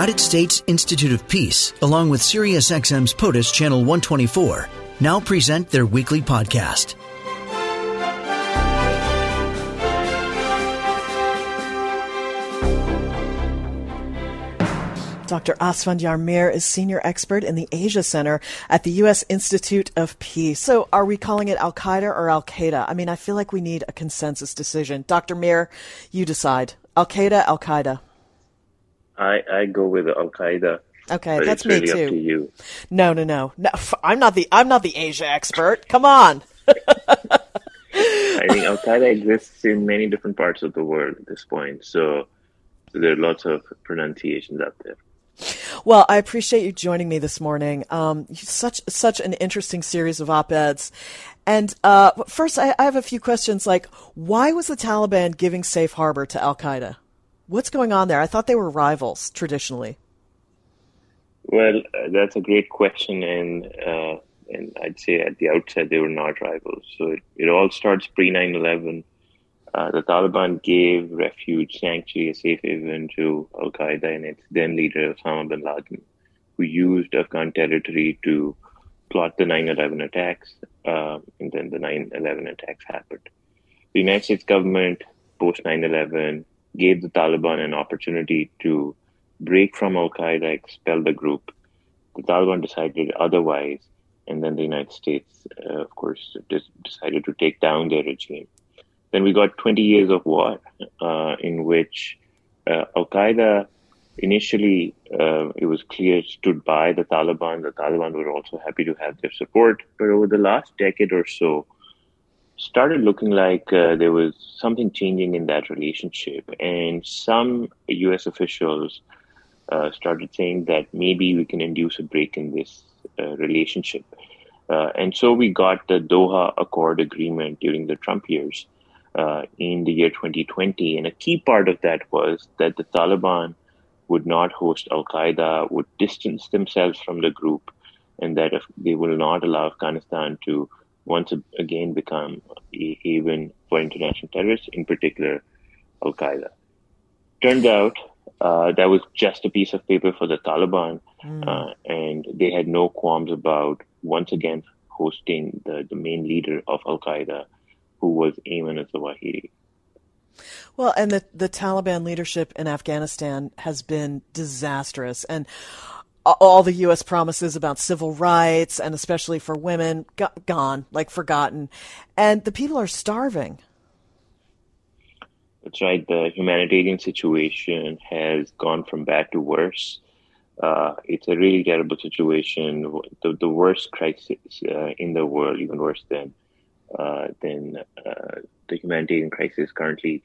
United States Institute of Peace, along with SiriusXM's POTUS Channel 124, now present their weekly podcast. Dr. Asfandyar Mir is senior expert in the Asia Center at the U.S. Institute of Peace. So, are we calling it Al Qaeda or Al Qaeda? I mean, I feel like we need a consensus decision. Dr. Mir, you decide. Al Qaeda, Al Qaeda. I, I go with Al Qaeda. Okay, but that's really me too. To you. No, no, no, no. I'm not the I'm not the Asia expert. Come on. I think Al Qaeda exists in many different parts of the world at this point, so there are lots of pronunciations out there. Well, I appreciate you joining me this morning. Um, such such an interesting series of op eds. And uh, first, I, I have a few questions. Like, why was the Taliban giving safe harbor to Al Qaeda? What's going on there? I thought they were rivals traditionally. Well, uh, that's a great question, and uh, and I'd say at the outset they were not rivals. So it, it all starts pre 9/11. Uh, the Taliban gave refuge, sanctuary, a safe haven to Al Qaeda and its then leader Osama bin Laden, who used Afghan territory to plot the 9/11 attacks, uh, and then the 9/11 attacks happened. The United States government post 9/11 gave the Taliban an opportunity to break from Al Qaeda, expel the group. The Taliban decided otherwise, and then the United States, uh, of course, decided to take down their regime. Then we got 20 years of war uh, in which uh, Al Qaeda initially, uh, it was clear, stood by the Taliban. The Taliban were also happy to have their support. But over the last decade or so, started looking like uh, there was something changing in that relationship. And some US officials uh, started saying that maybe we can induce a break in this uh, relationship. and so we got the Doha Accord agreement during the Trump years uh, in the year 2020. And a key part of that was that the Taliban would not host Al Qaeda, would distance themselves from the group, and that they will not allow Afghanistan to once again become a haven for international terrorists, in particular Al Qaeda. Turned out uh, that was just a piece of paper for the Taliban, mm. uh, and they had no qualms about once again hosting the, the main leader of Al Qaeda who was Ayman al-Zawahiri. Well, and the the Taliban leadership in Afghanistan has been disastrous, and all the U.S. promises about civil rights and especially for women got, gone, like forgotten, and the people are starving. That's right. The humanitarian situation has gone from bad to worse. Uh, it's a really terrible situation, the, the worst crisis uh, in the world, even worse than uh, than uh, the humanitarian crisis currently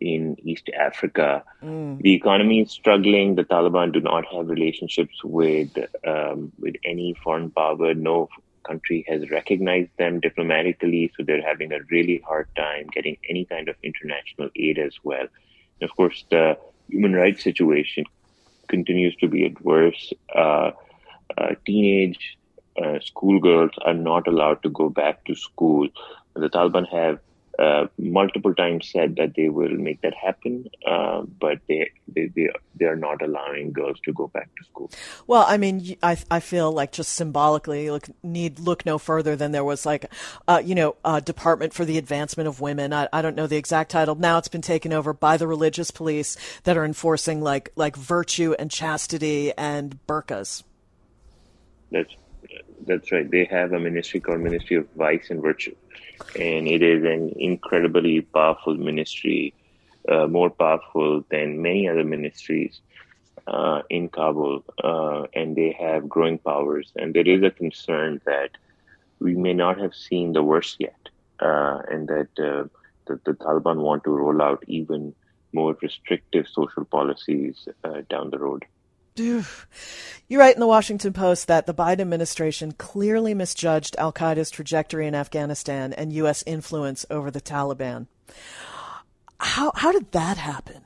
in East Africa. Mm. The economy is struggling. The Taliban do not have relationships with um, with any foreign power. No country has recognized them diplomatically, so they're having a really hard time getting any kind of international aid as well. And of course, the human rights situation continues to be adverse. Uh, uh, teenage uh, schoolgirls are not allowed to go back to school. The Taliban have uh, multiple times said that they will make that happen, uh, but they, they they they are not allowing girls to go back to school. Well, I mean, I I feel like just symbolically, look need look no further than there was like, uh, you know, a Department for the Advancement of Women. I I don't know the exact title. Now it's been taken over by the religious police that are enforcing like like virtue and chastity and burqas. That's that's right. They have a ministry called Ministry of Vice and Virtue, and it is an incredibly powerful ministry, uh, more powerful than many other ministries uh, in Kabul, uh, and they have growing powers. And there is a concern that we may not have seen the worst yet, uh, and that uh, the, the, Taliban want to roll out even more restrictive social policies uh, down the road. You write in the Washington Post that the Biden administration clearly misjudged Al Qaeda's trajectory in Afghanistan and U.S. influence over the Taliban. How, how did that happen?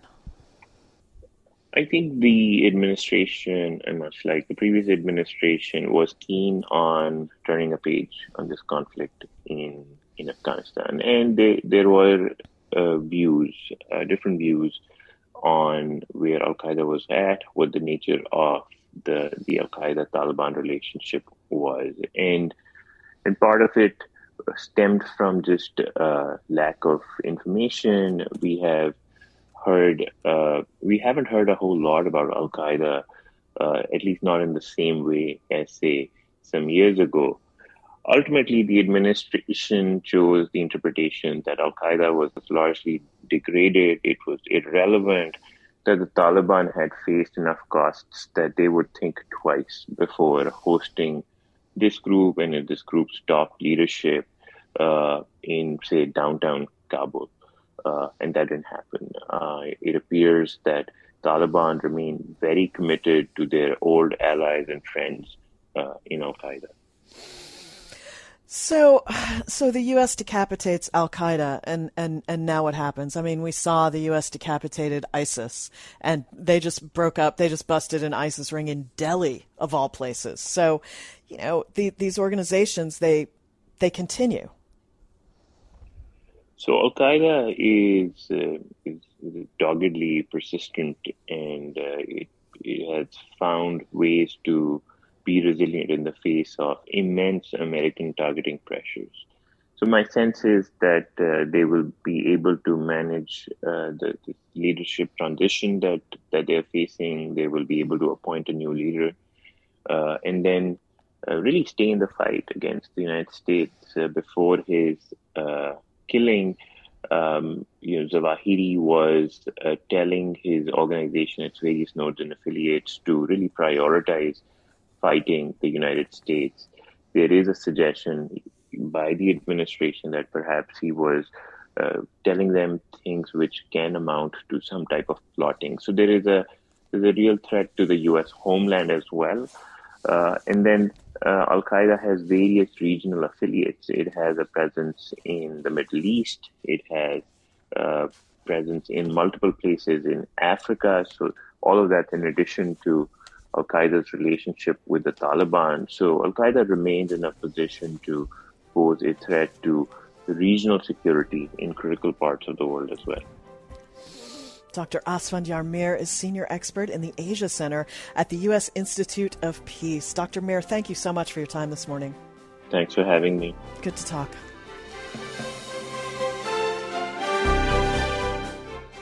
I think the administration, and much like the previous administration, was keen on turning a page on this conflict in in Afghanistan, and they, there were uh, views, uh, different views on where Al Qaeda was at, what the nature of the the Al Qaeda Taliban relationship was, and and part of it stemmed from just uh, lack of information. We have heard uh, we haven't heard a whole lot about Al Qaeda, uh, at least not in the same way as say some years ago. Ultimately, the administration chose the interpretation that Al Qaeda was largely degraded, it was irrelevant, that the Taliban had faced enough costs that they would think twice before hosting this group and this group's top leadership uh, in, say, downtown Kabul. Uh, and that didn't happen. Uh, it appears that Taliban remain very committed to their old allies and friends uh, in Al Qaeda. So, so the U.S. decapitates Al Qaeda, and, and, and now what happens? I mean, we saw the U.S. decapitated ISIS, and they just broke up. They just busted an ISIS ring in Delhi, of all places. So, you know, the, these organizations they they continue. So Al Qaeda is, uh, is, doggedly persistent, and uh, it, it has found ways to be resilient in the face of immense American targeting pressures. So my sense is that uh, they will be able to manage uh, the, the, leadership transition that that they're facing. They will be able to appoint a new leader, uh, and then uh, really stay in the fight against the United States. Uh, before his uh, killing, um, you know, Zawahiri was telling his organization, its various nodes and affiliates, to really prioritize fighting the United States, there is a suggestion by the administration that perhaps he was uh, telling them things which can amount to some type of plotting. So there is a there's a real threat to the U.S. homeland as well. Uh, and then uh, Al Qaeda has various regional affiliates. It has a presence in the Middle East. It has uh, presence in multiple places in Africa. So all of that, in addition to Al Qaeda's relationship with the Taliban. So Al Qaeda remains in a position to pose a threat to regional security in critical parts of the world as well. Dr. Asfandyar Mir is senior expert in the Asia Center at the U.S. Institute of Peace. Dr. Mir, thank you so much for your time this morning. Thanks for having me. Good to talk.